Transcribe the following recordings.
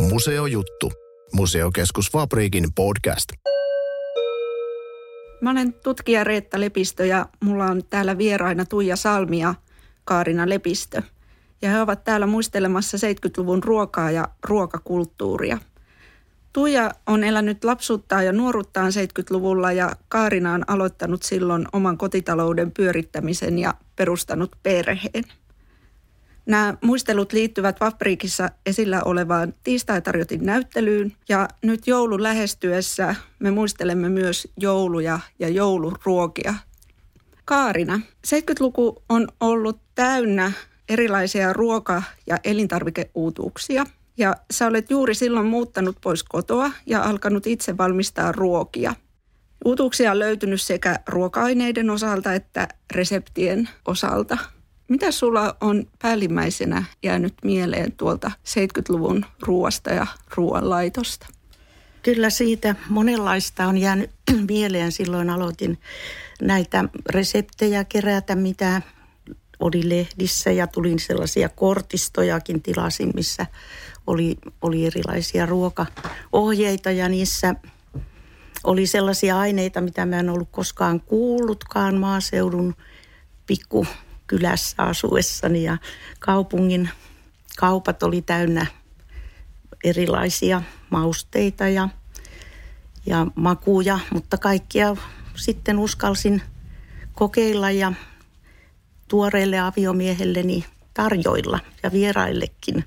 Museojuttu. Museokeskus Fabriikin podcast. Mä olen tutkija Reetta Lepistö ja mulla on täällä vieraina Tuija Salmi ja Kaarina Lepistö. Ja he ovat täällä muistelemassa 70-luvun ruokaa ja ruokakulttuuria. Tuija on elänyt lapsuuttaan ja nuoruuttaan 70-luvulla ja Kaarina on aloittanut silloin oman kotitalouden pyörittämisen ja perustanut perheen. Nämä muistelut liittyvät Vapriikissa esillä olevaan tiistaitarjotin näyttelyyn ja nyt joulun lähestyessä me muistelemme myös jouluja ja jouluruokia. Kaarina, 70-luku on ollut täynnä erilaisia ruoka- ja elintarvikeuutuuksia ja sä olet juuri silloin muuttanut pois kotoa ja alkanut itse valmistaa ruokia. Uutuuksia on löytynyt sekä ruoka-aineiden osalta että reseptien osalta – mitä sulla on päällimmäisenä jäänyt mieleen tuolta 70-luvun ruoasta ja ruoanlaitosta? Kyllä siitä monenlaista on jäänyt mieleen. Silloin aloitin näitä reseptejä kerätä, mitä oli lehdissä ja tulin sellaisia kortistojakin tilasin, missä oli, oli erilaisia ruokaohjeita ja niissä oli sellaisia aineita, mitä mä en ollut koskaan kuullutkaan maaseudun pikku kylässä asuessani ja kaupungin kaupat oli täynnä erilaisia mausteita ja, ja makuja, mutta kaikkia sitten uskalsin kokeilla ja tuoreelle aviomiehelleni tarjoilla ja vieraillekin.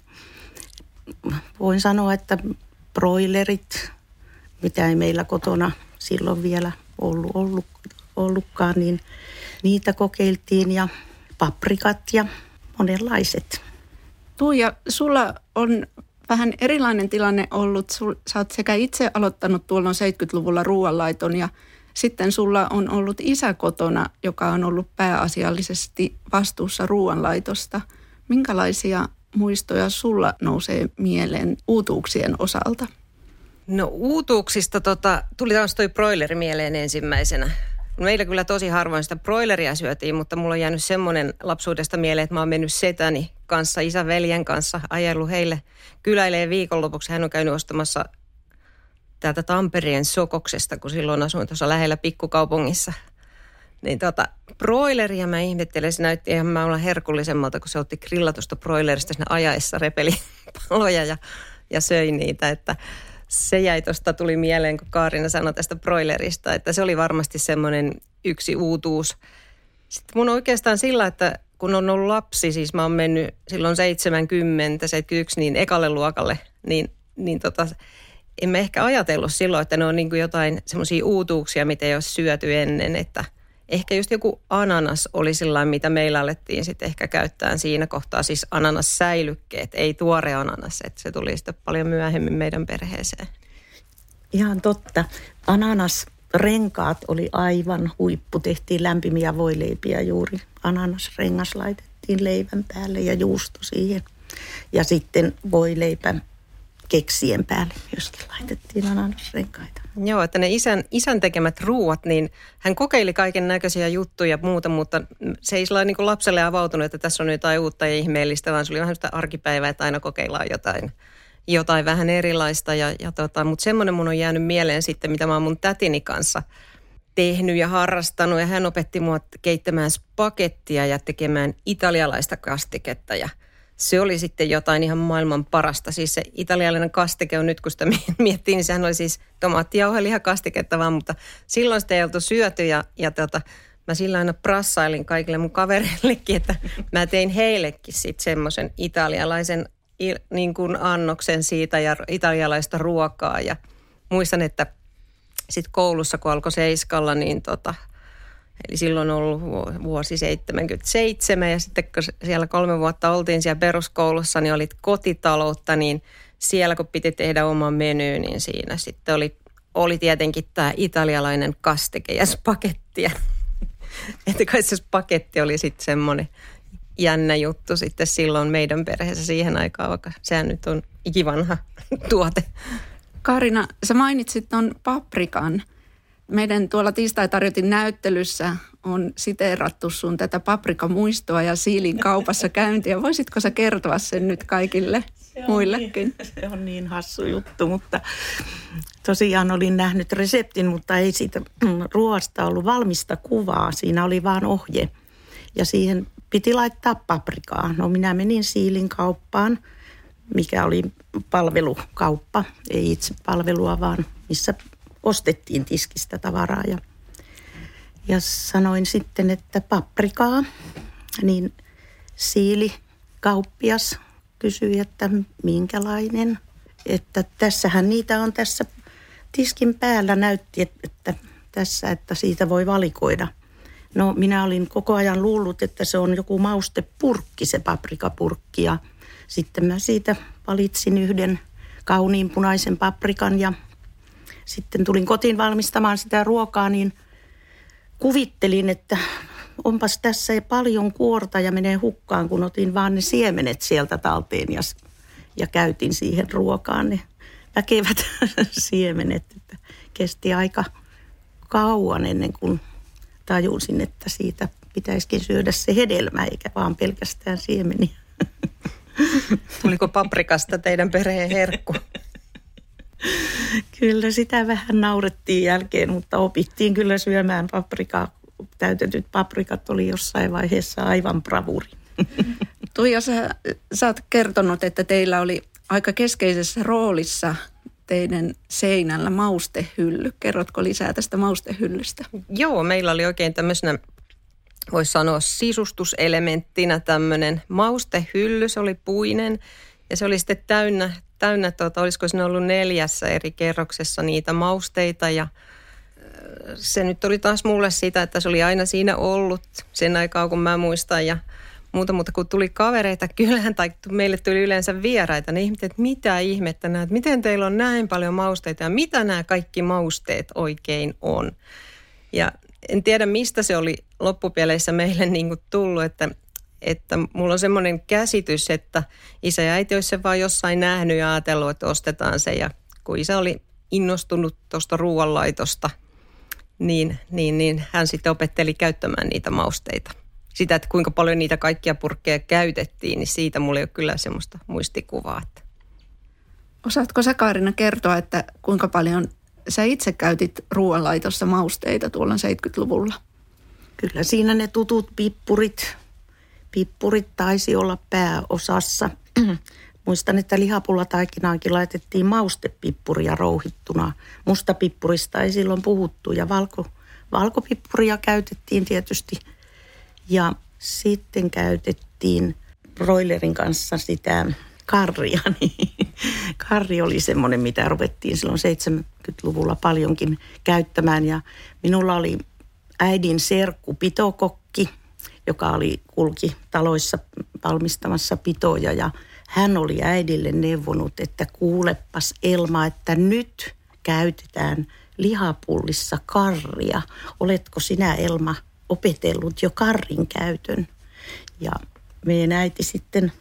Voin sanoa, että broilerit, mitä ei meillä kotona silloin vielä ollut, ollut, ollutkaan, niin niitä kokeiltiin ja paprikat ja monenlaiset. Tuija, sulla on vähän erilainen tilanne ollut. Sul, sä oot sekä itse aloittanut tuolloin 70-luvulla ruoanlaiton ja sitten sulla on ollut isä kotona, joka on ollut pääasiallisesti vastuussa ruoanlaitosta. Minkälaisia muistoja sulla nousee mieleen uutuuksien osalta? No uutuuksista tota, tuli taas toi broileri mieleen ensimmäisenä. Meillä kyllä tosi harvoin sitä broileria syötiin, mutta mulla on jäänyt semmoinen lapsuudesta mieleen, että mä oon mennyt setäni kanssa, isän veljen kanssa, ajellut heille kyläilee viikonlopuksi. Hän on käynyt ostamassa täältä Tampereen Sokoksesta, kun silloin asuin tuossa lähellä pikkukaupungissa. Niin tota, broileria mä ihmettelen, se näytti ihan mä olla herkullisemmalta, kun se otti grillatusta broilerista sinne ajaessa, repeli paloja ja, ja söi niitä, että se jäi tuosta, tuli mieleen, kun Kaarina sanoi tästä broilerista, että se oli varmasti semmoinen yksi uutuus. Sitten mun oikeastaan sillä, että kun on ollut lapsi, siis mä oon mennyt silloin 70, 71, niin ekalle luokalle, niin, niin tota, en mä ehkä ajatellut silloin, että ne on niin kuin jotain semmoisia uutuuksia, mitä ei ole syöty ennen, että – ehkä just joku ananas oli sillä mitä meillä alettiin sitten ehkä käyttää siinä kohtaa, siis ananassäilykkeet, ei tuore ananas, että se tuli sitten paljon myöhemmin meidän perheeseen. Ihan totta. Ananasrenkaat oli aivan huippu. Tehtiin lämpimiä voileipiä juuri. Ananasrengas laitettiin leivän päälle ja juusto siihen. Ja sitten voileipä keksien päälle myöskin laitettiin ananasrenkaita. Joo, että ne isän, isän tekemät ruuat, niin hän kokeili kaiken näköisiä juttuja ja muuta, mutta se ei sillä niin lapselle avautunut, että tässä on jotain uutta ja ihmeellistä, vaan se oli vähän sitä arkipäivää, että aina kokeillaan jotain, jotain vähän erilaista. Ja, ja tota, mutta semmoinen mun on jäänyt mieleen sitten, mitä mä oon mun tätini kanssa tehnyt ja harrastanut. Ja hän opetti mua keittämään spakettia ja tekemään italialaista kastiketta ja – se oli sitten jotain ihan maailman parasta. Siis se italialainen kastike on nyt, kun sitä miettii, niin sehän oli siis kastiketta vaan, mutta silloin sitä ei oltu syöty ja, ja tota, mä sillä aina prassailin kaikille mun kavereillekin, että mä tein heillekin sitten semmoisen italialaisen niin kuin annoksen siitä ja italialaista ruokaa ja muistan, että sitten koulussa, kun alkoi seiskalla, niin tota, Eli silloin on ollut vuosi 77 ja sitten kun siellä kolme vuotta oltiin siellä peruskoulussa, niin olit kotitaloutta, niin siellä kun piti tehdä oma meny, niin siinä sitten oli, oli tietenkin tämä italialainen kasteke ja spagetti. Että kai se spagetti oli sitten semmoinen jännä juttu sitten silloin meidän perheessä siihen aikaan, vaikka sehän nyt on ikivanha tuote. Karina, sä mainitsit tuon paprikan. Meidän tuolla tiistai-tarjotin näyttelyssä on siteerattu sun tätä paprikamuistoa ja siilin kaupassa käyntiä. Voisitko sä kertoa sen nyt kaikille se muillekin? Niin, se on niin hassu juttu, mutta tosiaan olin nähnyt reseptin, mutta ei siitä ruoasta ollut valmista kuvaa. Siinä oli vaan ohje ja siihen piti laittaa paprikaa. No minä menin siilin kauppaan, mikä oli palvelukauppa, ei itse palvelua, vaan missä ostettiin tiskistä tavaraa. Ja, ja sanoin sitten, että paprikaa, niin siili kauppias kysyi, että minkälainen. Että tässähän niitä on tässä tiskin päällä näytti, että tässä, että siitä voi valikoida – No minä olin koko ajan luullut, että se on joku maustepurkki, se paprikapurkki. Ja sitten mä siitä valitsin yhden kauniin punaisen paprikan ja sitten tulin kotiin valmistamaan sitä ruokaa, niin kuvittelin, että onpas tässä paljon kuorta ja menee hukkaan, kun otin vaan ne siemenet sieltä talteen ja, ja käytin siihen ruokaan ne väkevät siemenet. Että kesti aika kauan ennen kuin tajusin, että siitä pitäisikin syödä se hedelmä eikä vaan pelkästään siemeniä. Tuliko paprikasta teidän perheen herkku? Kyllä sitä vähän naurettiin jälkeen, mutta opittiin kyllä syömään paprikaa. Täytetyt paprikat oli jossain vaiheessa aivan bravuri. Tuija, sä, sä oot kertonut, että teillä oli aika keskeisessä roolissa teidän seinällä maustehylly. Kerrotko lisää tästä maustehyllystä? Joo, meillä oli oikein tämmöisenä, voisi sanoa sisustuselementtinä tämmöinen maustehylly. Se oli puinen ja se oli sitten täynnä, täynnä tuota, olisiko siinä ollut neljässä eri kerroksessa niitä mausteita ja se nyt oli taas mulle sitä, että se oli aina siinä ollut sen aikaa, kun mä muistan ja – muuta, mutta kun tuli kavereita kylään tai meille tuli yleensä vieraita, niin ihmettelivät, että mitä ihmettä näet, miten teillä on näin paljon mausteita ja mitä nämä kaikki mausteet oikein on. Ja en tiedä, mistä se oli loppupeleissä meille niin kuin tullut, että, että mulla on semmoinen käsitys, että isä ja äiti olisi se vaan jossain nähnyt ja ajatellut, että ostetaan se. Ja kun isä oli innostunut tuosta ruoanlaitosta, niin, niin, niin hän sitten opetteli käyttämään niitä mausteita sitä, että kuinka paljon niitä kaikkia purkkeja käytettiin, niin siitä mulla ei ole kyllä semmoista muistikuvaa. Että. Osaatko sä Kaarina kertoa, että kuinka paljon sä itse käytit ruoanlaitossa mausteita tuolla 70-luvulla? Kyllä siinä ne tutut pippurit, pippurit taisi olla pääosassa. Muistan, että lihapullataikinaankin laitettiin maustepippuria rouhittuna. Mustapippurista ei silloin puhuttu ja valko, valkopippuria käytettiin tietysti – ja sitten käytettiin broilerin kanssa sitä karria. Niin karri oli semmoinen, mitä ruvettiin silloin 70-luvulla paljonkin käyttämään. Ja minulla oli äidin serkku pitokokki, joka oli kulki taloissa valmistamassa pitoja ja hän oli äidille neuvonut, että kuulepas Elma, että nyt käytetään lihapullissa karria. Oletko sinä Elma opetellut jo karrin käytön. Ja meidän äiti sitten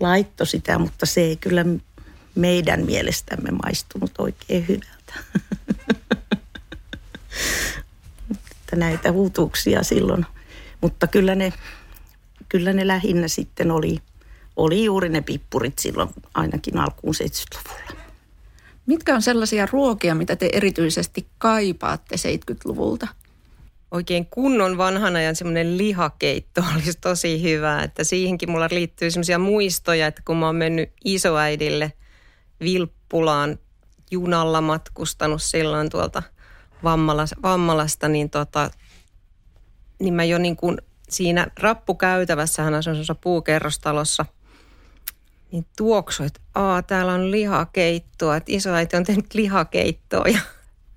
laittoi sitä, mutta se ei kyllä meidän mielestämme maistunut oikein hyvältä. näitä huutuuksia silloin. Mutta kyllä ne, kyllä ne lähinnä sitten oli, oli juuri ne pippurit silloin ainakin alkuun 70-luvulla. Mitkä on sellaisia ruokia, mitä te erityisesti kaipaatte 70-luvulta? oikein kunnon vanhan ajan semmoinen lihakeitto olisi tosi hyvä. Että siihenkin mulla liittyy semmoisia muistoja, että kun mä oon mennyt isoäidille Vilppulaan junalla matkustanut silloin tuolta Vammalasta, Vammalasta, niin, tota, niin mä jo niin kuin siinä rappukäytävässä, hän asui puukerrostalossa, niin tuoksu, että Aa, täällä on lihakeittoa, että isoäiti on tehnyt lihakeittoa ja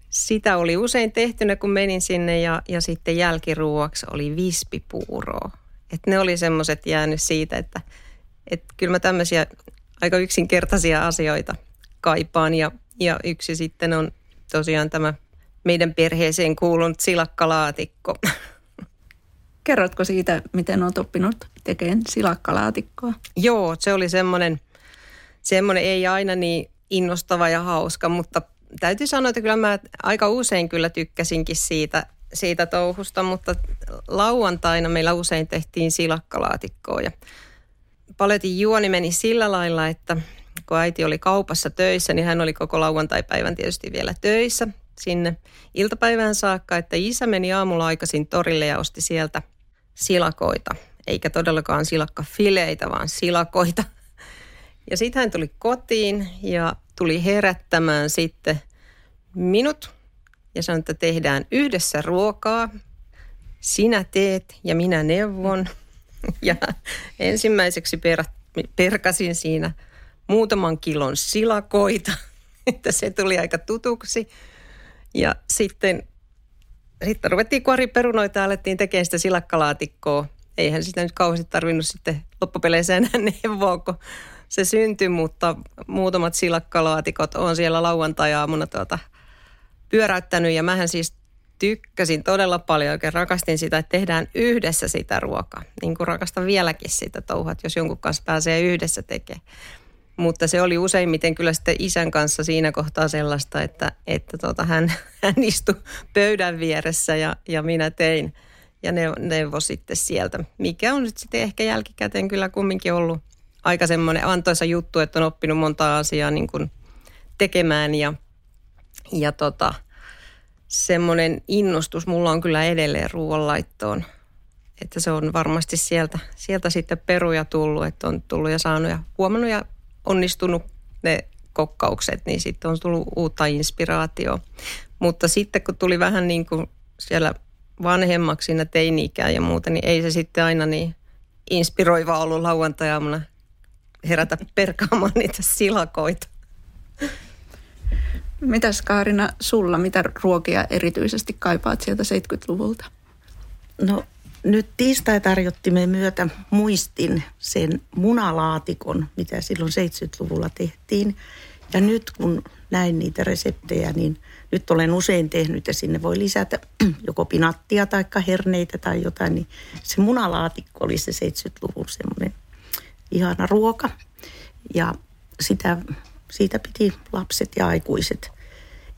sitä oli usein tehtynä, kun menin sinne ja, ja sitten jälkiruuaksi oli vispipuuroa. Et ne oli semmoiset jäänyt siitä, että et kyllä mä tämmöisiä aika yksinkertaisia asioita kaipaan ja, ja yksi sitten on tosiaan tämä meidän perheeseen kuulunut silakkalaatikko. Kerrotko siitä, miten olet oppinut tekemään silakkalaatikkoa? Joo, se oli semmoinen, semmoinen ei aina niin innostava ja hauska, mutta täytyy sanoa, että kyllä mä aika usein kyllä tykkäsinkin siitä, siitä touhusta, mutta lauantaina meillä usein tehtiin silakkalaatikkoa ja paletin juoni meni sillä lailla, että kun äiti oli kaupassa töissä, niin hän oli koko lauantai-päivän tietysti vielä töissä sinne iltapäivään saakka, että isä meni aamulla aikaisin torille ja osti sieltä silakoita, eikä todellakaan silakkafileitä, vaan silakoita. Ja sitten hän tuli kotiin ja tuli herättämään sitten minut ja sanoi, että tehdään yhdessä ruokaa. Sinä teet ja minä neuvon. Ja ensimmäiseksi per, perkasin siinä muutaman kilon silakoita, että se tuli aika tutuksi. Ja sitten, sitten ruvettiin kuoriperunoita ja alettiin tekemään sitä silakkalaatikkoa. Eihän sitä nyt kauheasti tarvinnut sitten loppupeleissä enää neuvoa, kun se syntyi, mutta muutamat silakkalaatikot on siellä lauantai-aamuna tuota pyöräyttänyt. Ja mähän siis tykkäsin todella paljon, oikein rakastin sitä, että tehdään yhdessä sitä ruokaa. Niin kuin rakastan vieläkin sitä touhat, jos jonkun kanssa pääsee yhdessä tekemään. Mutta se oli useimmiten kyllä sitten isän kanssa siinä kohtaa sellaista, että, että tota, hän, hän istui pöydän vieressä ja, ja minä tein ja ne, neuvo sitten sieltä. Mikä on nyt sitten ehkä jälkikäteen kyllä kumminkin ollut aika semmoinen antoisa juttu, että on oppinut monta asiaa niin kuin tekemään ja, ja tota, semmoinen innostus mulla on kyllä edelleen ruoanlaittoon. Että se on varmasti sieltä, sieltä sitten peruja tullut, että on tullut ja saanut ja huomannut ja onnistunut ne kokkaukset, niin sitten on tullut uutta inspiraatioa. Mutta sitten kun tuli vähän niin kuin siellä vanhemmaksi siinä teini ja muuta, niin ei se sitten aina niin inspiroiva ollut lauantajaamuna herätä perkaamaan niitä silakoita. Mitäs Kaarina sulla, mitä ruokia erityisesti kaipaat sieltä 70-luvulta? No nyt tiistai-tarjottimen myötä muistin sen munalaatikon, mitä silloin 70-luvulla tehtiin. Ja nyt kun näin niitä reseptejä, niin nyt olen usein tehnyt ja sinne voi lisätä joko pinattia tai herneitä tai jotain. Niin se munalaatikko oli se 70-luvun semmoinen ihana ruoka. Ja sitä, siitä piti lapset ja aikuiset.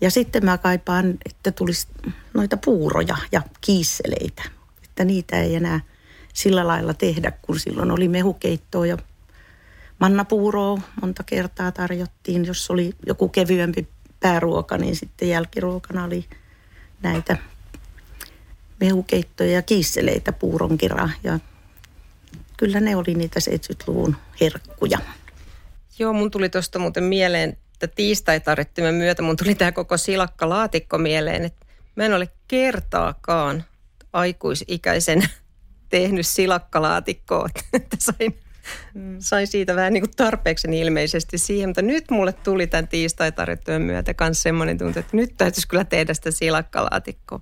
Ja sitten mä kaipaan, että tulisi noita puuroja ja kiisseleitä että niitä ei enää sillä lailla tehdä, kun silloin oli mehukeittoa ja mannapuuroa monta kertaa tarjottiin. Jos oli joku kevyempi pääruoka, niin sitten jälkiruokana oli näitä mehukeittoja ja kiisseleitä puuronkira. Ja kyllä ne oli niitä 70-luvun herkkuja. Joo, mun tuli tuosta muuten mieleen, että tiistai-tarjottimen myötä mun tuli tämä koko silakkalaatikko mieleen, että mä en ole kertaakaan aikuisikäisen tehnyt silakkalaatikkoa, että sain, mm. sain siitä vähän niin kuin tarpeeksi ilmeisesti siihen. Mutta nyt mulle tuli tämän tiistai-tarjottujen myötä myös semmoinen tuntu, että nyt täytyisi kyllä tehdä sitä silakkalaatikkoa.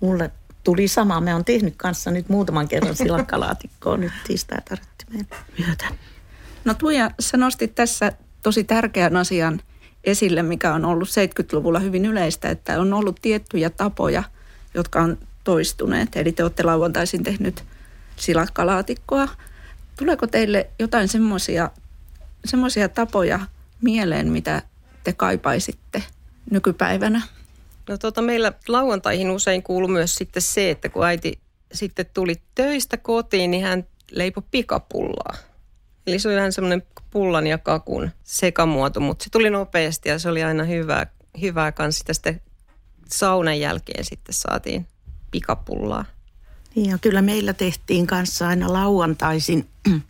Mulle tuli sama. Me on tehnyt kanssa nyt muutaman kerran silakkalaatikkoa nyt tiistai-tarjottimeen myötä. No Tuija, sä nostit tässä tosi tärkeän asian esille, mikä on ollut 70-luvulla hyvin yleistä, että on ollut tiettyjä tapoja, jotka on toistuneet. Eli te olette lauantaisin tehnyt silakkalaatikkoa. Tuleeko teille jotain semmoisia tapoja mieleen, mitä te kaipaisitte nykypäivänä? No tuota, meillä lauantaihin usein kuuluu myös sitten se, että kun äiti sitten tuli töistä kotiin, niin hän leipoi pikapullaa. Eli se oli vähän semmoinen pullan ja kakun sekamuoto, mutta se tuli nopeasti ja se oli aina hyvää, hyvää kanssa. Sitä sitten saunan jälkeen sitten saatiin pikapullaa. Niin ja kyllä meillä tehtiin kanssa aina lauantaisin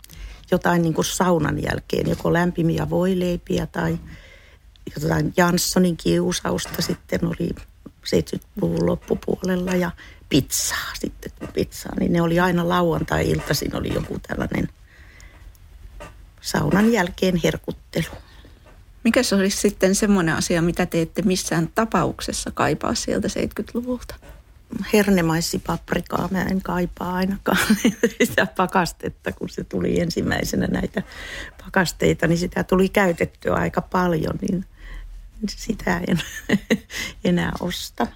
jotain niin kuin saunan jälkeen, joko lämpimiä voileipiä tai jotain Janssonin kiusausta sitten oli 70-luvun loppupuolella ja pizzaa sitten, pizzaa, niin ne oli aina lauantai-iltaisin oli joku tällainen saunan jälkeen herkuttelu. Mikä se olisi sitten semmoinen asia, mitä te ette missään tapauksessa kaipaa sieltä 70-luvulta? Hernemaisipaprikaa mä en kaipaa ainakaan sitä pakastetta, kun se tuli ensimmäisenä näitä pakasteita, niin sitä tuli käytettyä aika paljon, niin sitä en enää osta.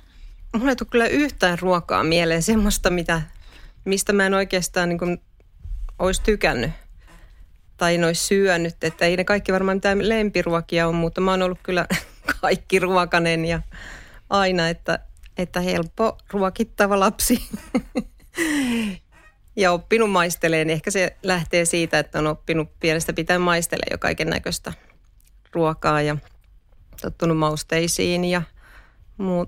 Mulla ei tule kyllä yhtään ruokaa mieleen semmoista, mitä, mistä mä en oikeastaan niin olisi tykännyt tai en olisi syönyt. Että ei ne kaikki varmaan mitään lempiruokia on, mutta mä oon ollut kyllä kaikki ruokanen ja aina, että, että helppo ruokittava lapsi. ja oppinut maisteleen. Ehkä se lähtee siitä, että on oppinut pienestä pitää maistella jo kaiken näköistä ruokaa ja tottunut mausteisiin ja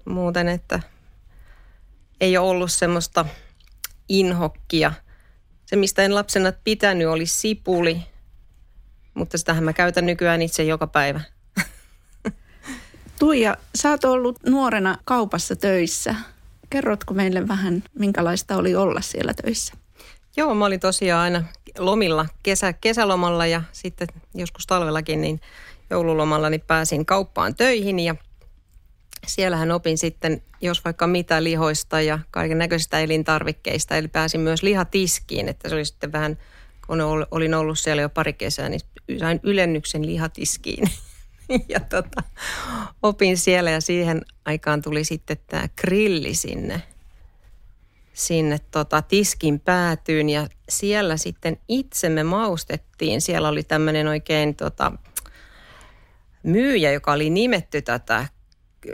muuten, että ei ole ollut semmoista inhokkia. Se, mistä en lapsena pitänyt, oli sipuli, mutta sitähän mä käytän nykyään itse joka päivä. Tuija, sä oot ollut nuorena kaupassa töissä. Kerrotko meille vähän, minkälaista oli olla siellä töissä? Joo, mä olin tosiaan aina lomilla, kesä, kesälomalla ja sitten joskus talvellakin, niin joululomalla niin pääsin kauppaan töihin ja siellähän opin sitten, jos vaikka mitä lihoista ja kaiken näköisistä elintarvikkeista, eli pääsin myös lihatiskiin, että se oli sitten vähän, kun olin ollut siellä jo pari kesää, niin sain ylennyksen lihatiskiin. ja tota, opin siellä ja siihen aikaan tuli sitten tämä grilli sinne, sinne tota, tiskin päätyyn ja siellä sitten itse me maustettiin. Siellä oli tämmöinen oikein tota, myyjä, joka oli nimetty tätä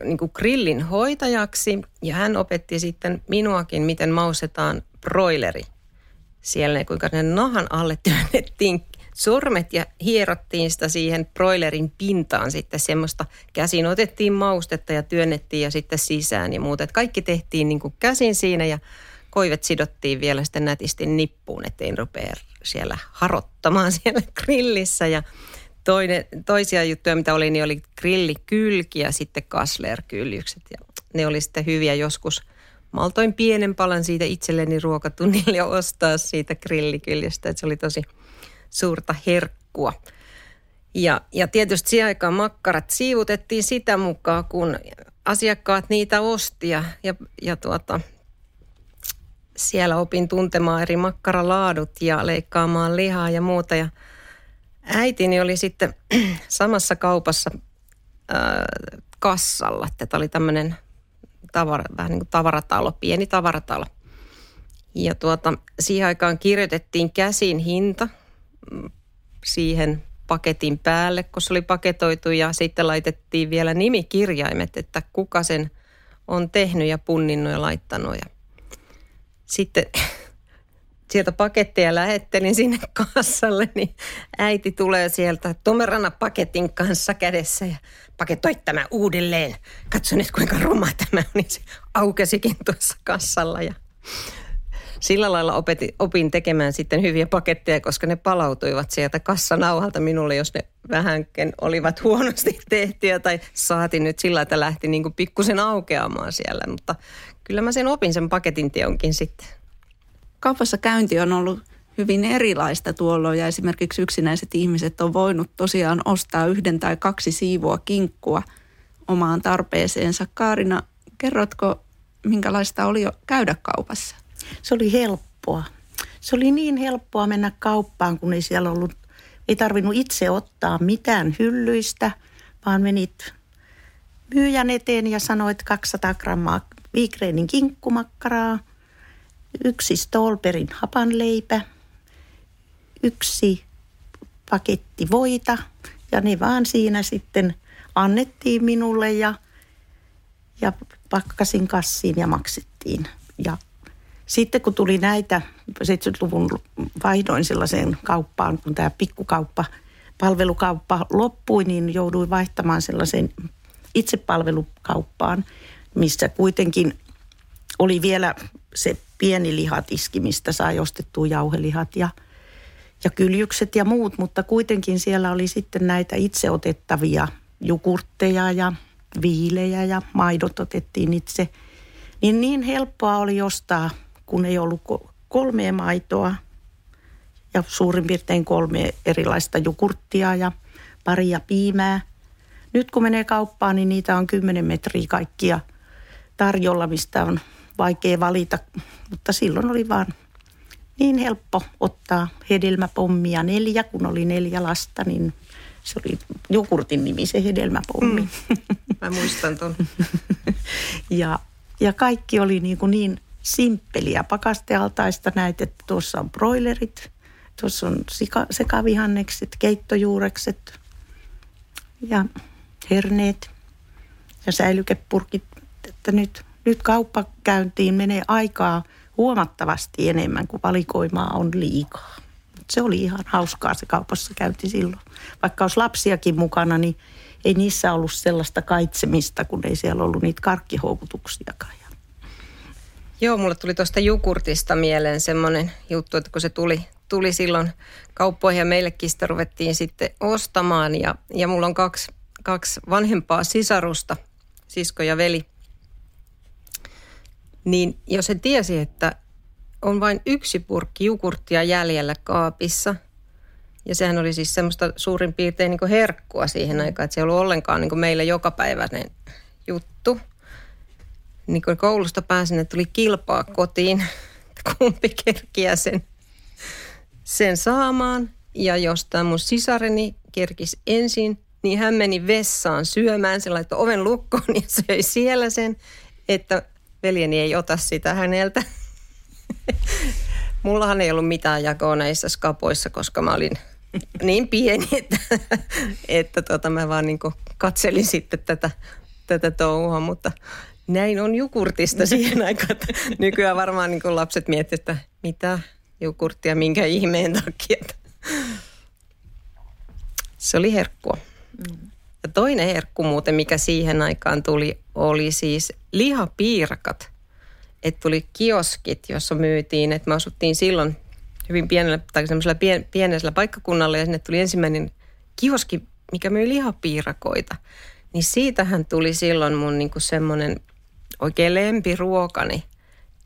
niin kuin grillin hoitajaksi ja hän opetti sitten minuakin, miten maustetaan broileri. Siellä kuinka ne nahan alle työnnettiin sormet ja hierottiin sitä siihen broilerin pintaan sitten semmoista. Käsin otettiin maustetta ja työnnettiin ja sitten sisään ja muuta. Että kaikki tehtiin niin kuin käsin siinä ja koivet sidottiin vielä sitten nätisti nippuun, ettei rupea siellä harottamaan siellä grillissä. Ja toinen, toisia juttuja, mitä oli, niin oli grillikylki ja sitten kaslerkyljykset. Ja ne oli sitten hyviä joskus. Maltoin pienen palan siitä itselleni ruokatunnille ostaa siitä grillikyljestä. Että se oli tosi suurta herkkua. Ja, ja tietysti siihen aikaan makkarat siivutettiin sitä mukaan, kun asiakkaat niitä osti ja, ja, ja tuota, siellä opin tuntemaan eri makkaralaadut ja leikkaamaan lihaa ja muuta. Ja äitini oli sitten samassa kaupassa äh, kassalla. Tämä oli tämmöinen tavara, vähän niin kuin tavaratalo, pieni tavaratalo. Ja tuota, siihen aikaan kirjoitettiin käsin hinta siihen paketin päälle, kun se oli paketoitu ja sitten laitettiin vielä nimikirjaimet, että kuka sen on tehnyt ja punninnut ja laittanut. Ja sitten sieltä paketteja lähettelin sinne kassalle, niin äiti tulee sieltä tomerana paketin kanssa kädessä ja paketoi tämä uudelleen. Katso nyt kuinka ruma tämä on, niin se aukesikin tuossa kassalla ja sillä lailla opetin, opin tekemään sitten hyviä paketteja, koska ne palautuivat sieltä kassanauhalta minulle, jos ne vähänkin olivat huonosti tehtyjä tai saatiin nyt sillä, että lähti niin kuin pikkusen aukeamaan siellä. Mutta kyllä mä sen opin sen paketin teonkin sitten. Kaupassa käynti on ollut hyvin erilaista tuolloin ja esimerkiksi yksinäiset ihmiset on voinut tosiaan ostaa yhden tai kaksi siivua kinkkua omaan tarpeeseensa. Kaarina, kerrotko, minkälaista oli jo käydä kaupassa? Se oli helppoa. Se oli niin helppoa mennä kauppaan, kun ei siellä ollut, ei tarvinnut itse ottaa mitään hyllyistä, vaan menit myyjän eteen ja sanoit 200 grammaa viikreinin kinkkumakkaraa, yksi Stolperin hapanleipä, yksi paketti voita ja ne vaan siinä sitten annettiin minulle ja, ja pakkasin kassiin ja maksettiin. Ja sitten kun tuli näitä, 70-luvun vaihdoin sellaiseen kauppaan, kun tämä pikkukauppa, palvelukauppa loppui, niin jouduin vaihtamaan sellaiseen itsepalvelukauppaan, missä kuitenkin oli vielä se pieni lihatiski, mistä sai ostettua jauhelihat ja, ja kyljykset ja muut, mutta kuitenkin siellä oli sitten näitä itseotettavia jukurtteja ja viilejä ja maidot otettiin itse. Niin niin helppoa oli ostaa kun ei ollut kolmea maitoa ja suurin piirtein kolme erilaista jukurttia ja paria piimää. Nyt kun menee kauppaan, niin niitä on 10 metriä kaikkia tarjolla, mistä on vaikea valita, mutta silloin oli vaan niin helppo ottaa hedelmäpommia neljä, kun oli neljä lasta, niin se oli Jukurtin nimi se hedelmäpommi. Mm. Mä muistan ton. ja, ja kaikki oli niin, kuin niin simppeliä pakastealtaista näitä, että tuossa on broilerit, tuossa on sika, sekavihannekset, keittojuurekset ja herneet ja säilykepurkit. Että nyt, nyt kauppakäyntiin menee aikaa huomattavasti enemmän kuin valikoimaa on liikaa. Se oli ihan hauskaa se kaupassa käynti silloin. Vaikka olisi lapsiakin mukana, niin ei niissä ollut sellaista kaitsemista, kun ei siellä ollut niitä karkkihoukutuksiakaan. Joo, mulle tuli tuosta jukurtista mieleen semmoinen juttu, että kun se tuli, tuli silloin kauppoihin ja meillekin sitä ruvettiin sitten ostamaan. Ja, ja mulla on kaksi, kaksi vanhempaa sisarusta, sisko ja veli. Niin jos se tiesi, että on vain yksi purkki jukurttia jäljellä kaapissa, ja sehän oli siis semmoista suurin piirtein niin herkkua siihen aikaan, että se ei ollut ollenkaan niin meillä jokapäiväinen juttu. Niin kun koulusta pääsin, että tuli kilpaa kotiin, että kumpi kerkiä sen, sen saamaan. Ja jos tämä mun sisareni kerkisi ensin, niin hän meni vessaan syömään. Se laittoi oven lukkoon ja söi siellä sen, että veljeni ei ota sitä häneltä. Mullahan ei ollut mitään jakoa näissä skapoissa, koska mä olin niin pieni, että, että tota, mä vaan niin katselin sitten tätä, tätä touhua, mutta näin on jukurtista siihen aikaan. Että nykyään varmaan niin lapset miettivät, että mitä jukurttia, minkä ihmeen takia. Se oli herkkua. Mm. Ja toinen herkku muuten, mikä siihen aikaan tuli, oli siis lihapiirakat. Että tuli kioskit, jossa myytiin, että me asuttiin silloin hyvin pienellä tai semmoisella pien, pienellä paikkakunnalla ja sinne tuli ensimmäinen kioski, mikä myi lihapiirakoita. Niin siitähän tuli silloin mun niinku semmoinen oikein lempiruokani.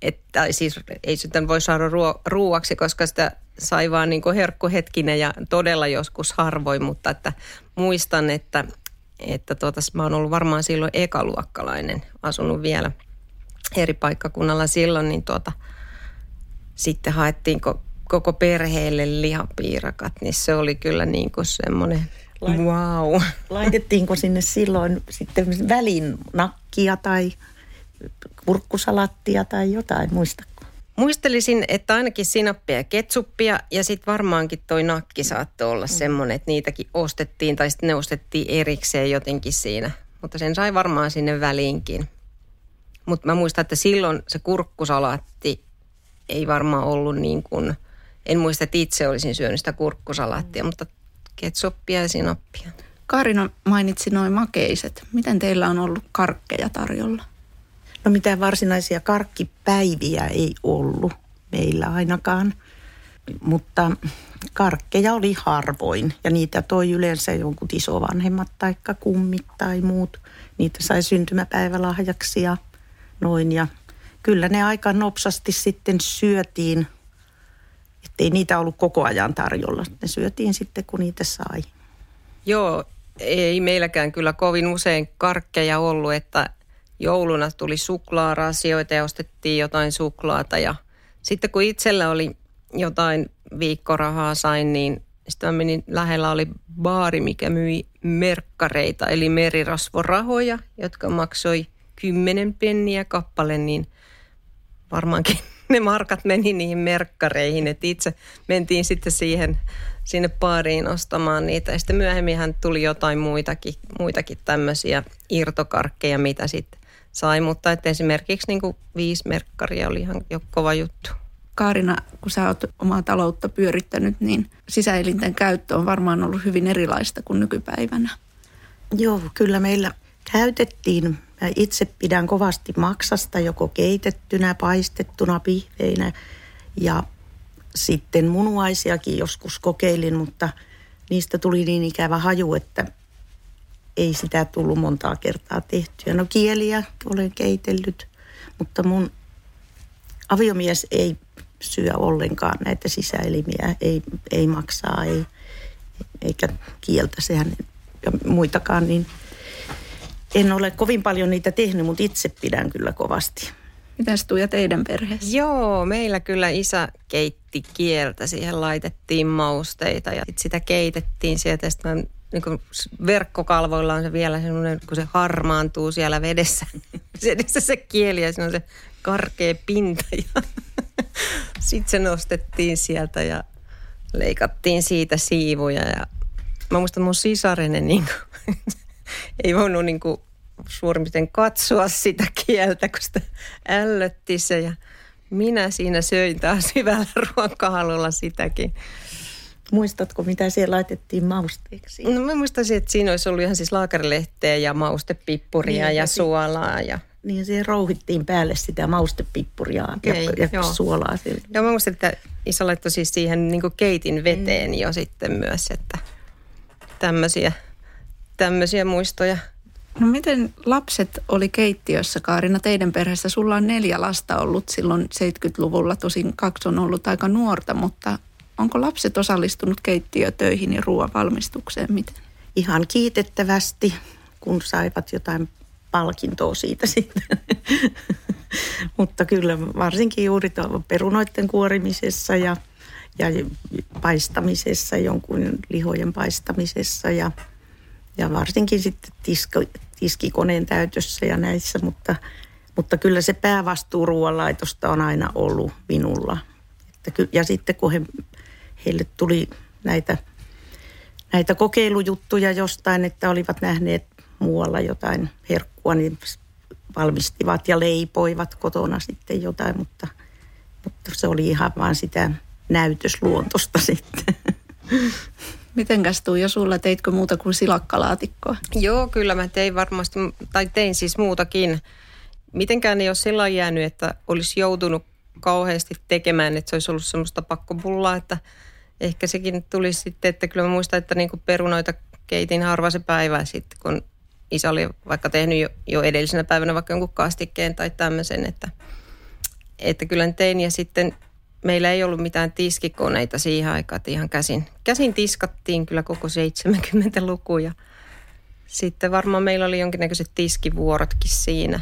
Että, tai siis ei sitä voi saada ruo, ruuaksi, koska sitä sai vaan niin herkkuhetkinen ja todella joskus harvoin, mutta että muistan, että että tuota, mä oon ollut varmaan silloin ekaluokkalainen, asunut vielä eri paikkakunnalla silloin, niin tuota, sitten haettiin koko perheelle lihapiirakat, niin se oli kyllä niin kuin semmoinen Lait- wow. Laitettiinko sinne silloin sitten väliin nakkia tai kurkkusalattia tai jotain, muistatko? Muistelisin, että ainakin sinappia ja ketsuppia ja sitten varmaankin toi nakki saattoi olla mm. semmoinen, että niitäkin ostettiin tai sitten ne ostettiin erikseen jotenkin siinä. Mutta sen sai varmaan sinne väliinkin. Mutta mä muistan, että silloin se kurkkusalaatti ei varmaan ollut niin kuin, en muista, että itse olisin syönyt sitä kurkkusalaattia, mm. mutta ketsuppia ja sinappia. Karina mainitsi noin makeiset. Miten teillä on ollut karkkeja tarjolla? No mitään varsinaisia karkkipäiviä ei ollut meillä ainakaan, mutta karkkeja oli harvoin ja niitä toi yleensä jonkun isovanhemmat tai kummit tai muut. Niitä sai syntymäpäivälahjaksi ja noin ja kyllä ne aika nopsasti sitten syötiin, ettei niitä ollut koko ajan tarjolla. Ne syötiin sitten kun niitä sai. Joo, ei meilläkään kyllä kovin usein karkkeja ollut, että jouluna tuli suklaarasioita ja ostettiin jotain suklaata ja sitten kun itsellä oli jotain viikkorahaa sain, niin sitten mä menin, lähellä oli baari, mikä myi merkkareita, eli merirasvorahoja, jotka maksoi kymmenen penniä kappale, niin varmaankin ne markat meni niihin merkkareihin, että itse mentiin sitten siihen sinne baariin ostamaan niitä. Ja sitten myöhemmin tuli jotain muitakin, muitakin tämmöisiä irtokarkkeja, mitä sitten sai, mutta että esimerkiksi niin kuin viisi merkkaria oli ihan jo kova juttu. Kaarina, kun sä oot omaa taloutta pyörittänyt, niin sisäelinten käyttö on varmaan ollut hyvin erilaista kuin nykypäivänä. Joo, kyllä meillä käytettiin. Mä itse pidän kovasti maksasta joko keitettynä, paistettuna, pihveinä ja sitten munuaisiakin joskus kokeilin, mutta niistä tuli niin ikävä haju, että ei sitä tullut montaa kertaa tehtyä. No kieliä olen keitellyt, mutta mun aviomies ei syö ollenkaan näitä sisäelimiä, ei, ei maksaa, ei, eikä kieltä sehän ja muitakaan, niin en ole kovin paljon niitä tehnyt, mutta itse pidän kyllä kovasti. Miten Tuija teidän perheessä? Joo, meillä kyllä isä keitti kieltä. Siihen laitettiin mausteita ja sit sitä keitettiin sieltä. Sitten niin kuin verkkokalvoilla on se vielä semmoinen, kun se harmaantuu siellä vedessä. se, se kieli ja siinä on se karkea pinta. Ja sitten se nostettiin sieltä ja leikattiin siitä siivuja. Ja mä muistan mun sisarenen niin kuin, ei voinut niin kuin suurimmiten katsoa sitä kieltä, kun sitä ällötti se ja minä siinä söin taas hyvällä ruokahalulla sitäkin. Muistatko, mitä siellä laitettiin mausteeksi? No mä muistan, että siinä olisi ollut ihan siis laakarilehteä ja maustepippuria niin, ja, ja suolaa. Ja... Niin, siihen rouhittiin päälle sitä maustepippuria okay, ja, ja joo. suolaa. Joo, mä muistan, että isä laittoi siis siihen niin keitin veteen mm. jo sitten myös, että tämmöisiä, tämmöisiä muistoja. No miten lapset oli keittiössä, Kaarina, teidän perheessä? Sulla on neljä lasta ollut silloin 70-luvulla, tosin kaksi on ollut aika nuorta, mutta onko lapset osallistunut keittiötöihin ja ruoan valmistukseen? Miten? Ihan kiitettävästi, kun saivat jotain palkintoa siitä sitten. Mutta kyllä varsinkin juuri perunoiden kuorimisessa ja, ja paistamisessa, jonkun lihojen paistamisessa ja, ja varsinkin sitten tiska, tiskikoneen täytössä ja näissä, mutta, mutta kyllä se päävastuu ruoanlaitosta on aina ollut minulla. Että, ja sitten kun he, heille tuli näitä, näitä kokeilujuttuja jostain, että olivat nähneet muualla jotain herkkua, niin valmistivat ja leipoivat kotona sitten jotain, mutta, mutta se oli ihan vaan sitä näytösluontosta sitten. Mitenkäs Tuija sulla, teitkö muuta kuin silakkalaatikkoa? Joo, kyllä mä tein varmasti, tai tein siis muutakin. Mitenkään ei ole sillä jäänyt, että olisi joutunut kauheasti tekemään, että se olisi ollut semmoista pakkopullaa, että ehkä sekin tuli sitten, että kyllä mä muistan, että niin perunoita keitin harva se päivä sitten, kun isä oli vaikka tehnyt jo, jo edellisenä päivänä vaikka jonkun kastikkeen tai tämmöisen, että, että kyllä tein ja sitten meillä ei ollut mitään tiskikoneita siihen aikaan, että ihan käsin, käsin tiskattiin kyllä koko 70-luku ja sitten varmaan meillä oli jonkinnäköiset tiskivuorotkin siinä.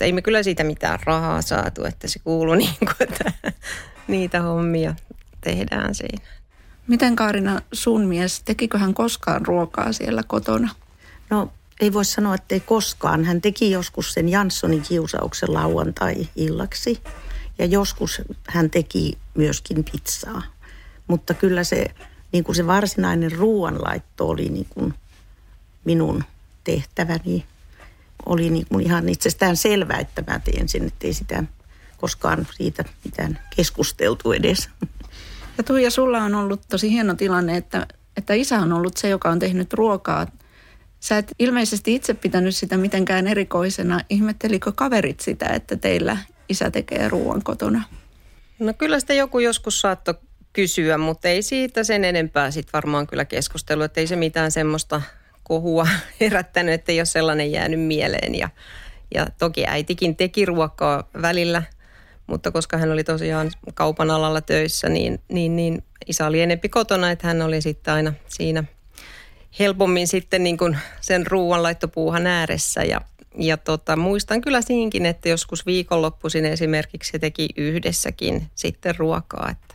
Mutta ei me kyllä siitä mitään rahaa saatu, että se kuului niin kuin, että niitä hommia tehdään siinä. Miten Kaarina sun mies, tekikö hän koskaan ruokaa siellä kotona? No ei voi sanoa, että ei koskaan. Hän teki joskus sen Janssonin kiusauksen lauantai-illaksi. Ja joskus hän teki myöskin pizzaa. Mutta kyllä se, niin kuin se varsinainen ruoanlaitto oli niin kuin minun tehtäväni. Oli niin kuin ihan itsestään selvää, että mä teen sen, ettei sitä koskaan siitä mitään keskusteltu edes. Ja Tuija, sulla on ollut tosi hieno tilanne, että, että isä on ollut se, joka on tehnyt ruokaa. Sä et ilmeisesti itse pitänyt sitä mitenkään erikoisena. Ihmettelikö kaverit sitä, että teillä isä tekee ruoan kotona? No kyllä sitä joku joskus saattoi kysyä, mutta ei siitä sen enempää sitten varmaan kyllä keskustelu, että ei se mitään semmoista kohua herättänyt, että ei ole sellainen jäänyt mieleen. Ja, ja toki äitikin teki ruokaa välillä, mutta koska hän oli tosiaan kaupan alalla töissä, niin, niin, niin isä oli enempi kotona, että hän oli sitten aina siinä helpommin sitten niin kuin sen ruoanlaittopuuhan ääressä ja ja tota, muistan kyllä siinkin, että joskus viikonloppuisin esimerkiksi se teki yhdessäkin sitten ruokaa. Että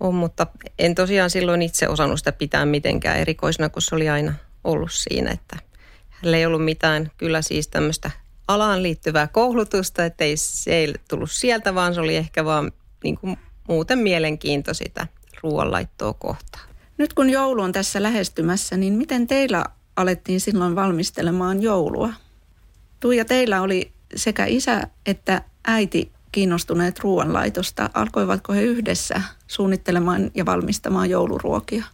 on, mutta en tosiaan silloin itse osannut sitä pitää mitenkään erikoisena, kun se oli aina ollut siinä, että hänellä ei ollut mitään kyllä siis tämmöistä alaan liittyvää koulutusta, että ei, se ei tullut sieltä, vaan se oli ehkä vaan niin kuin muuten mielenkiinto sitä ruoanlaittoa kohtaan. Nyt kun joulu on tässä lähestymässä, niin miten teillä alettiin silloin valmistelemaan joulua. Tuija, teillä oli sekä isä että äiti kiinnostuneet ruoanlaitosta. Alkoivatko he yhdessä suunnittelemaan ja valmistamaan jouluruokia?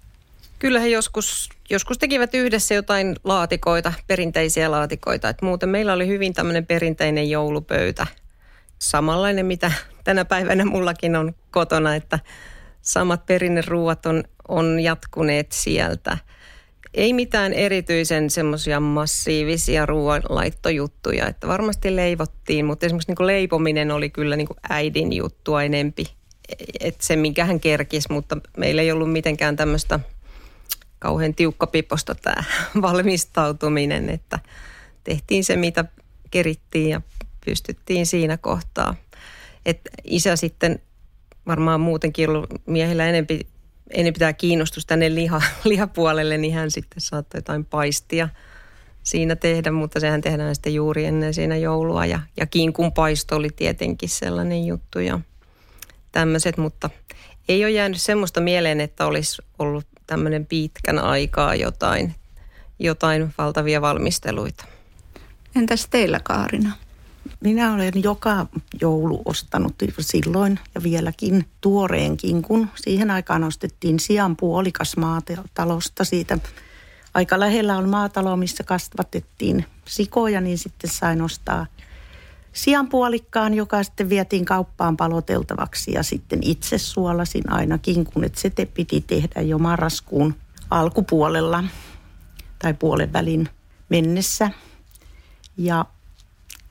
Kyllä he joskus, joskus tekivät yhdessä jotain laatikoita, perinteisiä laatikoita. Et muuten meillä oli hyvin tämmöinen perinteinen joulupöytä. Samanlainen, mitä tänä päivänä mullakin on kotona, että samat perinneruuat on, on jatkuneet sieltä – ei mitään erityisen semmoisia massiivisia ruoanlaittojuttuja, että varmasti leivottiin, mutta esimerkiksi niin kuin leipominen oli kyllä niin kuin äidin juttua enempi. Että se, minkä hän kerkisi, mutta meillä ei ollut mitenkään tämmöistä kauhean tiukkapiposta tämä valmistautuminen, että tehtiin se, mitä kerittiin ja pystyttiin siinä kohtaa. Et isä sitten varmaan muutenkin ollut miehillä enempi, enempi tämä kiinnostus tänne liha, lihapuolelle, niin hän sitten saattoi jotain paistia siinä tehdä, mutta sehän tehdään sitten juuri ennen siinä joulua. Ja, ja kinkun paisto oli tietenkin sellainen juttu ja tämmöiset, mutta ei ole jäänyt semmoista mieleen, että olisi ollut tämmöinen pitkän aikaa jotain, jotain valtavia valmisteluita. Entäs teillä Kaarina? Minä olen joka joulu ostanut silloin ja vieläkin tuoreenkin, kun siihen aikaan ostettiin sian puolikas maatalosta. Siitä aika lähellä on maatalo, missä kasvatettiin sikoja, niin sitten sain ostaa sian puolikkaan, joka sitten vietiin kauppaan paloteltavaksi ja sitten itse suolasin ainakin, kun se te piti tehdä jo marraskuun alkupuolella tai puolen välin mennessä. Ja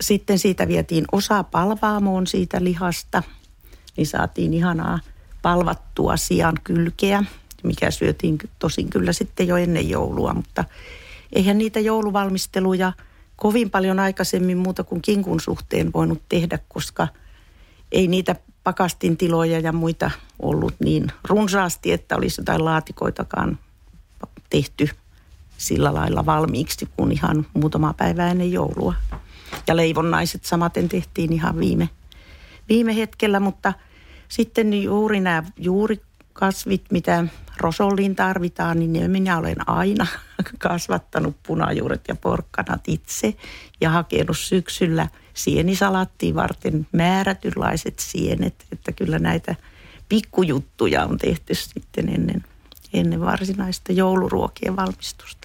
sitten siitä vietiin osa palvaamoon siitä lihasta, niin saatiin ihanaa palvattua sian kylkeä, mikä syötiin tosin kyllä sitten jo ennen joulua, mutta eihän niitä jouluvalmisteluja kovin paljon aikaisemmin muuta kuin kinkun suhteen voinut tehdä, koska ei niitä pakastintiloja ja muita ollut niin runsaasti, että olisi jotain laatikoitakaan tehty sillä lailla valmiiksi kuin ihan muutama päivä ennen joulua. Ja leivonnaiset samaten tehtiin ihan viime, viime hetkellä, mutta sitten juuri nämä juurikasvit, mitä rosolliin tarvitaan, niin minä olen aina kasvattanut punajuuret ja porkkanat itse ja hakenut syksyllä sienisalattiin varten määrätynlaiset sienet, että kyllä näitä pikkujuttuja on tehty sitten ennen, ennen varsinaista jouluruokien valmistusta.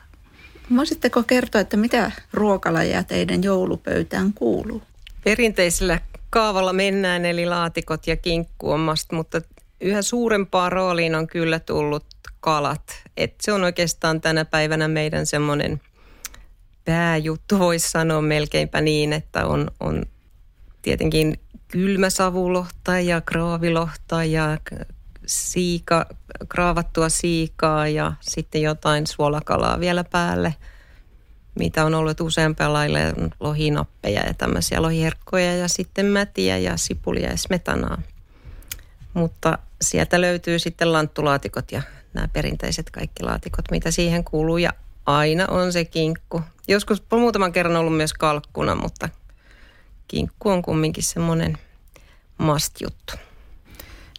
Voisitteko kertoa, että mitä ruokalajeja teidän joulupöytään kuuluu? Perinteisellä kaavalla mennään, eli laatikot ja kinkku on must, mutta yhä suurempaan rooliin on kyllä tullut kalat. Et se on oikeastaan tänä päivänä meidän semmoinen pääjuttu, voisi sanoa melkeinpä niin, että on, on tietenkin kylmäsavulohta ja kraavilohta ja siika, kraavattua siikaa ja sitten jotain suolakalaa vielä päälle, mitä on ollut useampia lailla, lohinappeja ja tämmöisiä lohiherkkoja ja sitten mätiä ja sipulia ja smetanaa. Mutta sieltä löytyy sitten lanttulaatikot ja nämä perinteiset kaikki laatikot, mitä siihen kuuluu ja aina on se kinkku. Joskus muutaman kerran ollut myös kalkkuna, mutta kinkku on kumminkin semmoinen must-juttu.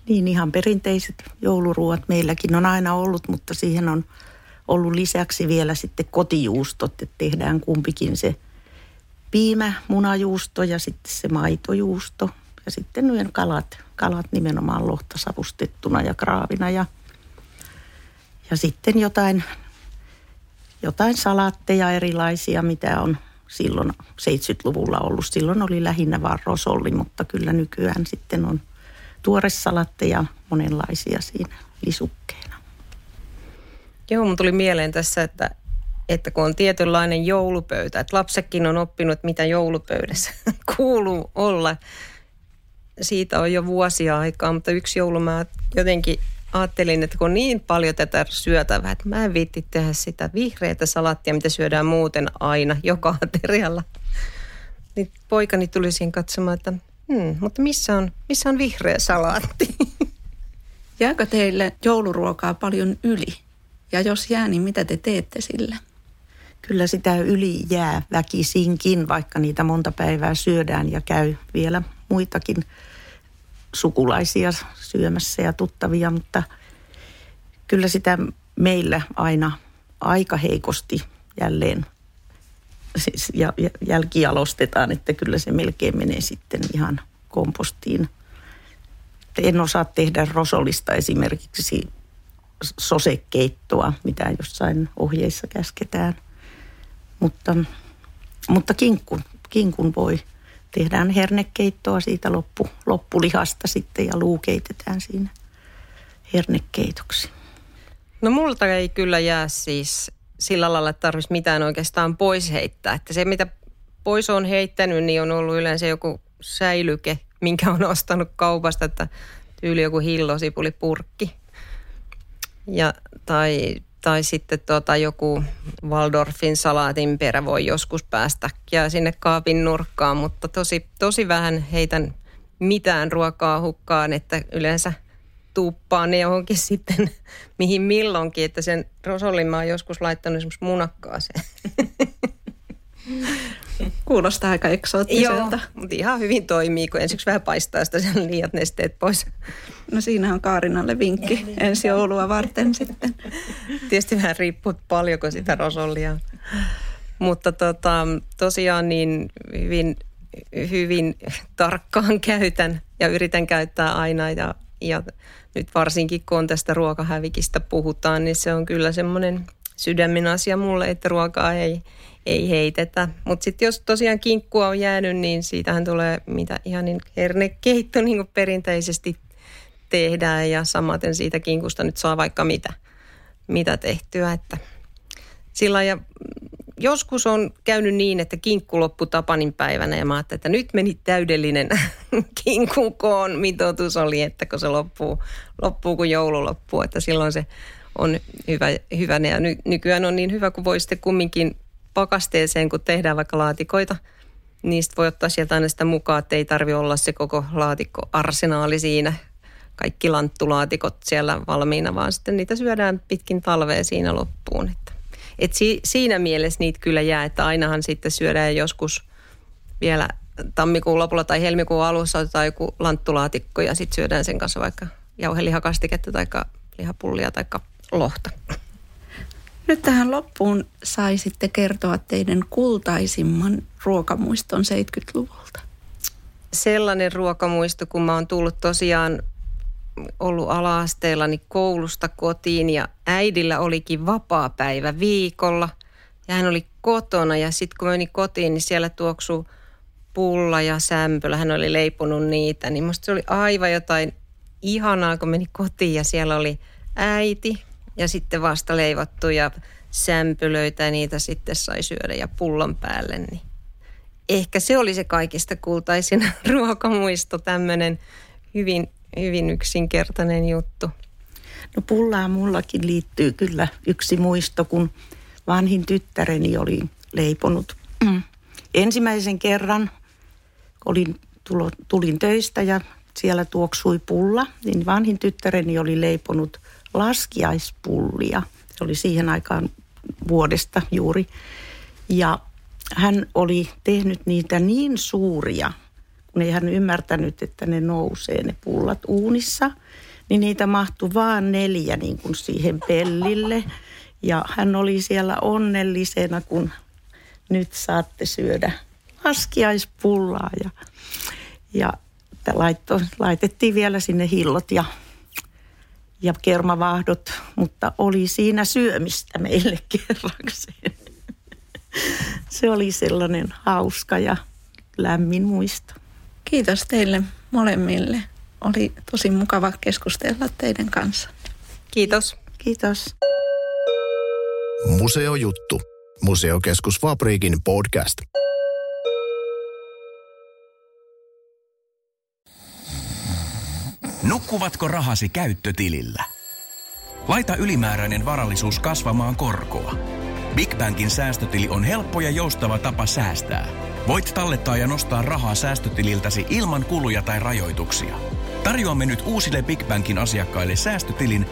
Niin ihan perinteiset jouluruuat meilläkin on aina ollut, mutta siihen on ollut lisäksi vielä sitten kotijuustot, että tehdään kumpikin se piimä, munajuusto ja sitten se maitojuusto. Ja sitten noin kalat, kalat nimenomaan lohta savustettuna ja kraavina ja, ja sitten jotain, jotain salaatteja erilaisia, mitä on silloin 70-luvulla ollut. Silloin oli lähinnä vaan rosolli, mutta kyllä nykyään sitten on – tuoresalatteja monenlaisia siinä lisukkeena. Joo, mun tuli mieleen tässä, että, että kun on tietynlainen joulupöytä, että lapsekin on oppinut, mitä joulupöydässä kuuluu olla. Siitä on jo vuosia aikaa, mutta yksi joulu mä jotenkin ajattelin, että kun on niin paljon tätä syötävää, että mä en viitti tehdä sitä vihreätä salattia, mitä syödään muuten aina, joka aterialla. Niin poikani tuli siihen katsomaan, että Hmm, mutta missä on, missä on vihreä salaatti? Jääkö teille jouluruokaa paljon yli? Ja jos jää, niin mitä te teette sillä? Kyllä sitä yli jää väkisinkin, vaikka niitä monta päivää syödään ja käy vielä muitakin sukulaisia syömässä ja tuttavia, mutta kyllä sitä meillä aina aika heikosti jälleen siis ja, ja jälkijalostetaan, että kyllä se melkein menee sitten ihan kompostiin. En osaa tehdä rosolista esimerkiksi sosekeittoa, mitä jossain ohjeissa käsketään. Mutta, mutta kinkku, kinkun voi. Tehdään hernekeittoa siitä loppu, loppulihasta sitten ja luu keitetään siinä hernekeitoksi. No multa ei kyllä jää siis sillä lailla, että tarvitsisi mitään oikeastaan pois heittää. Että se, mitä pois on heittänyt, niin on ollut yleensä joku säilyke, minkä on ostanut kaupasta, että tyyli joku hillosipulipurkki. Ja, tai, tai sitten tota joku Waldorfin salaatin perä voi joskus päästä ja sinne kaapin nurkkaan, mutta tosi, tosi vähän heitän mitään ruokaa hukkaan, että yleensä tuuppaan ne johonkin sitten mihin milloinkin, että sen rosollin mä oon joskus laittanut esimerkiksi munakkaaseen. Kuulostaa aika eksoottiselta. Joo, mutta ihan hyvin toimii, kun ensiksi vähän paistaa sitä sen liiat nesteet pois. No siinä on Kaarinalle vinkki ensi joulua varten sitten. Tietysti vähän riippuu paljonko sitä rosollia Mutta tota, tosiaan niin hyvin, hyvin tarkkaan käytän ja yritän käyttää aina ja, ja nyt varsinkin kun tästä ruokahävikistä puhutaan, niin se on kyllä semmoinen sydämen asia mulle, että ruokaa ei, ei heitetä. Mutta sitten jos tosiaan kinkkua on jäänyt, niin siitähän tulee mitä ihan niin hernekeitto niin kuin perinteisesti tehdään ja samaten siitä kinkusta nyt saa vaikka mitä, mitä tehtyä. Että sillä ja joskus on käynyt niin, että kinkku loppui Tapanin päivänä ja mä ajattelin, että nyt meni täydellinen kinkun koon mitoitus oli, että kun se loppuu, loppuu kun joulu loppuu, että silloin se on hyvä, hyvä. Ja ny, nykyään on niin hyvä, kun voi sitten kumminkin pakasteeseen, kun tehdään vaikka laatikoita, niistä voi ottaa sieltä aina sitä mukaan, että ei tarvi olla se koko laatikko arsenaali siinä, kaikki lanttulaatikot siellä valmiina, vaan sitten niitä syödään pitkin talvea siinä loppuun. Että, et si, siinä mielessä niitä kyllä jää, että ainahan sitten syödään joskus vielä tammikuun lopulla tai helmikuun alussa otetaan joku lanttulaatikko ja sitten syödään sen kanssa vaikka jauhelihakastiketta tai lihapullia tai lohta. Nyt tähän loppuun saisitte kertoa teidän kultaisimman ruokamuiston 70-luvulta. Sellainen ruokamuisto, kun mä oon tullut tosiaan ollut ala-asteella niin koulusta kotiin ja äidillä olikin vapaa päivä viikolla ja hän oli kotona ja sitten kun meni kotiin, niin siellä tuoksuu pulla ja sämpylä, hän oli leiponut niitä, niin musta se oli aivan jotain ihanaa, kun meni kotiin ja siellä oli äiti ja sitten vasta leivottuja sämpylöitä ja niitä sitten sai syödä ja pullon päälle. Niin ehkä se oli se kaikista kultaisin ruokamuisto, tämmöinen hyvin, hyvin yksinkertainen juttu. No pullaa mullakin liittyy kyllä yksi muisto, kun vanhin tyttäreni oli leiponut mm. ensimmäisen kerran. Olin, tulo, tulin töistä ja siellä tuoksui pulla, niin vanhin tyttäreni oli leiponut laskiaispullia. Se oli siihen aikaan vuodesta juuri. Ja hän oli tehnyt niitä niin suuria, kun ei hän ymmärtänyt, että ne nousee ne pullat uunissa, niin niitä mahtui vaan neljä niin kuin siihen pellille. Ja hän oli siellä onnellisena, kun nyt saatte syödä laskiaispullaa. Ja, ja laitto, laitettiin vielä sinne hillot ja ja kermavahdot, mutta oli siinä syömistä meille kerrakseen. Se oli sellainen hauska ja lämmin muisto. Kiitos teille molemmille. Oli tosi mukava keskustella teidän kanssa. Kiitos. Kiitos. Museojuttu. Museokeskus Fabriikin podcast. Nukkuvatko rahasi käyttötilillä? Laita ylimääräinen varallisuus kasvamaan korkoa. Big Bankin säästötili on helppo ja joustava tapa säästää. Voit tallettaa ja nostaa rahaa säästötililtäsi ilman kuluja tai rajoituksia. Tarjoamme nyt uusille Big Bankin asiakkaille säästötilin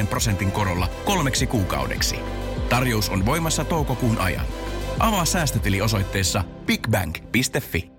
3,90 prosentin korolla kolmeksi kuukaudeksi. Tarjous on voimassa toukokuun ajan. Avaa säästötili osoitteessa bigbank.fi.